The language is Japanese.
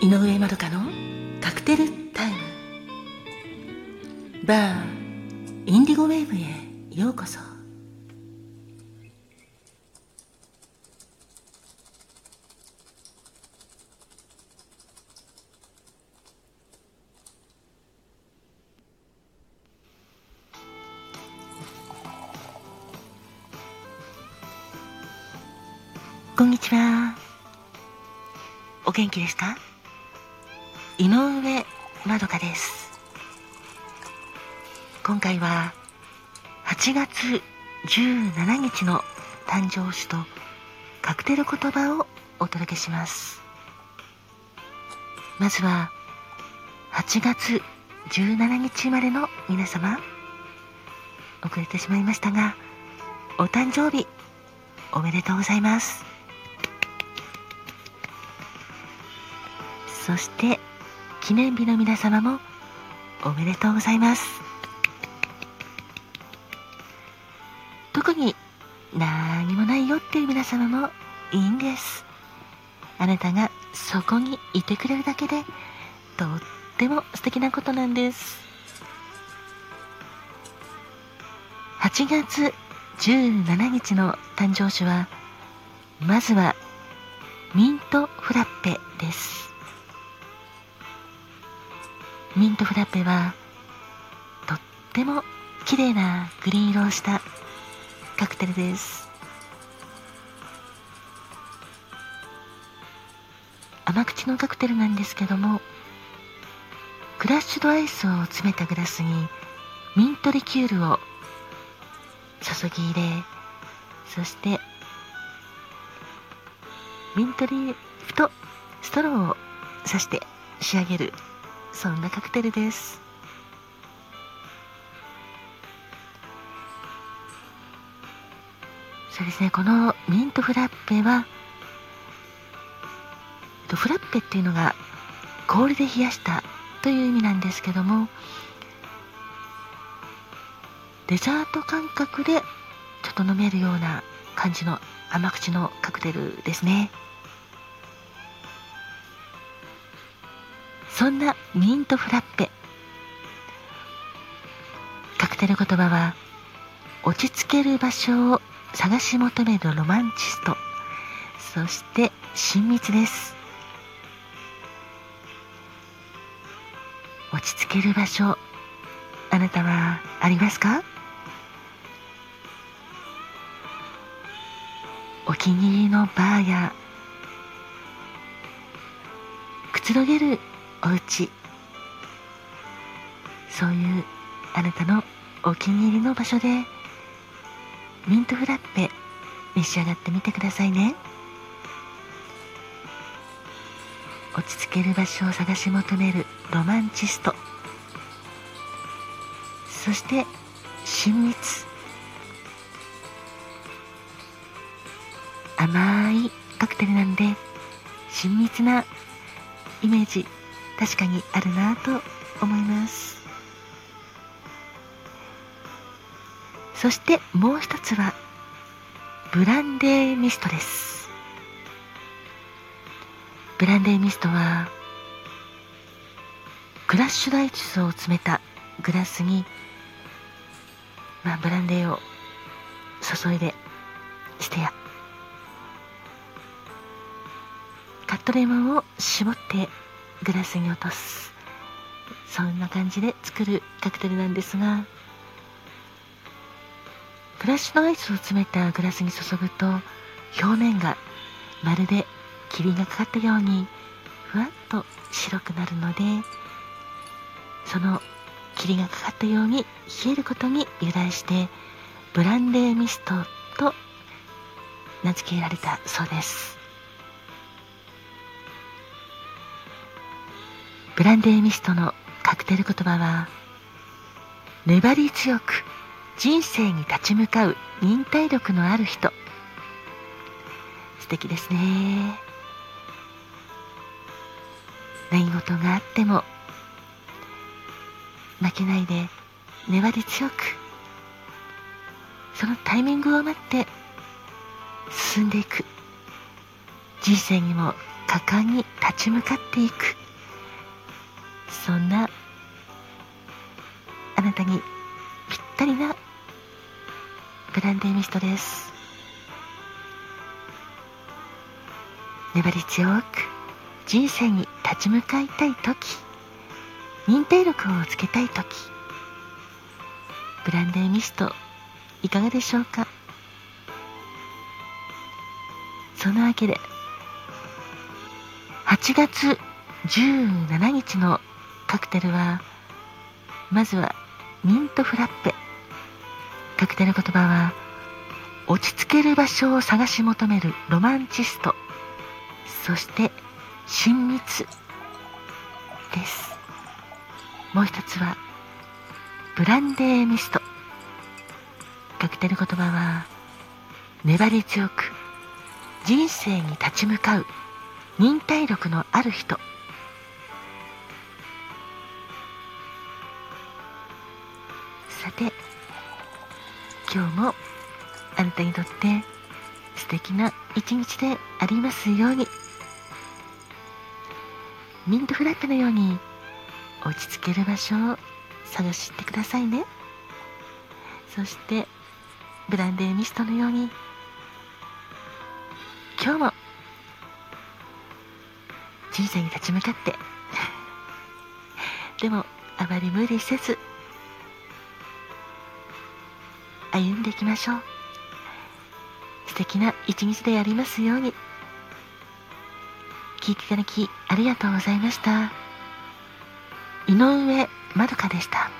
井上まどかのカクテルタイム。バーインディゴウェーブへようこそ。こんにちは。お元気ですか？井上まどかです。今回は8月17日の誕生日とカクテル言葉をお届けします。まずは8月17日生まれの皆様遅れてしまいましたがお誕生日おめでとうございます。そして記念日の皆様もおめでとうございます。特に何もないよっていう皆様もいいんです。あなたがそこにいてくれるだけでとっても素敵なことなんです。8月17日の誕生日はまずはミントフラッペです。ミントフラッペはとっても綺麗なグリーン色をしたカクテルです。甘口のカクテルなんですけどもクラッシュドアイスを詰めたグラスにミントリキュールを注ぎ入れそしてミントリーフとストローを刺して仕上げる。そんなカクテルですそうですねこのミントフラッペはフラッペっていうのが氷で冷やしたという意味なんですけどもデザート感覚でちょっと飲めるような感じの甘口のカクテルですね。そんなミントフラッペ。カクテル言葉は落ち着ける場所を探し求めるロマンチスト。そして親密です。落ち着ける場所あなたはありますか？お気に入りのバーやくつろげるお家そういうあなたのお気に入りの場所でミントフラッペ召し上がってみてくださいね。落ち着ける場所を探し求めるロマンチスト。そして親密。甘いカクテルなんで親密なイメージ。確かにあるなと思います。そしてもう一つはブランデーミストです。ブランデーミストはクラッシュダイチスを詰めたグラスに、まあ、ブランデーを注いでしてやカットレモンを絞ってグラスに落とす。そんな感じで作るカクテルなんですがクラッシュのアイスを詰めたグラスに注ぐと表面がまるで霧がかかったようにふわっと白くなるのでその霧がかかったように冷えることに由来してブランデーミストと名付けられたそうです。ブランデーミストのカクテル言葉は粘り強く人生に立ち向かう忍耐力のある人。素敵ですね。何事があっても負けないで粘り強くそのタイミングを待って進んでいく。人生にも果敢に立ち向かっていく。そんなあなたにぴったりなブランデーミストです。粘り強く人生に立ち向かいたい時忍耐力をつけたい時ブランデーミストいかがでしょうか？そのわけで8月17日のカクテルはまずはミントフラッペ。カクテル言葉は落ち着ける場所を探し求めるロマンチスト。そして親密。です。もう一つはブランデーミスト。カクテル言葉は粘り強く人生に立ち向かう忍耐力のある人。て。今日もあなたにとって素敵な一日でありますように。ミントフラッペのように落ち着ける場所を探してくださいね。そしてブランデーミストのように今日も人生に立ち向かって。でもあまり無理せず歩んでいきましょう。素敵な一日でありますように。聞いていただきありがとうございました。井上まどかでした。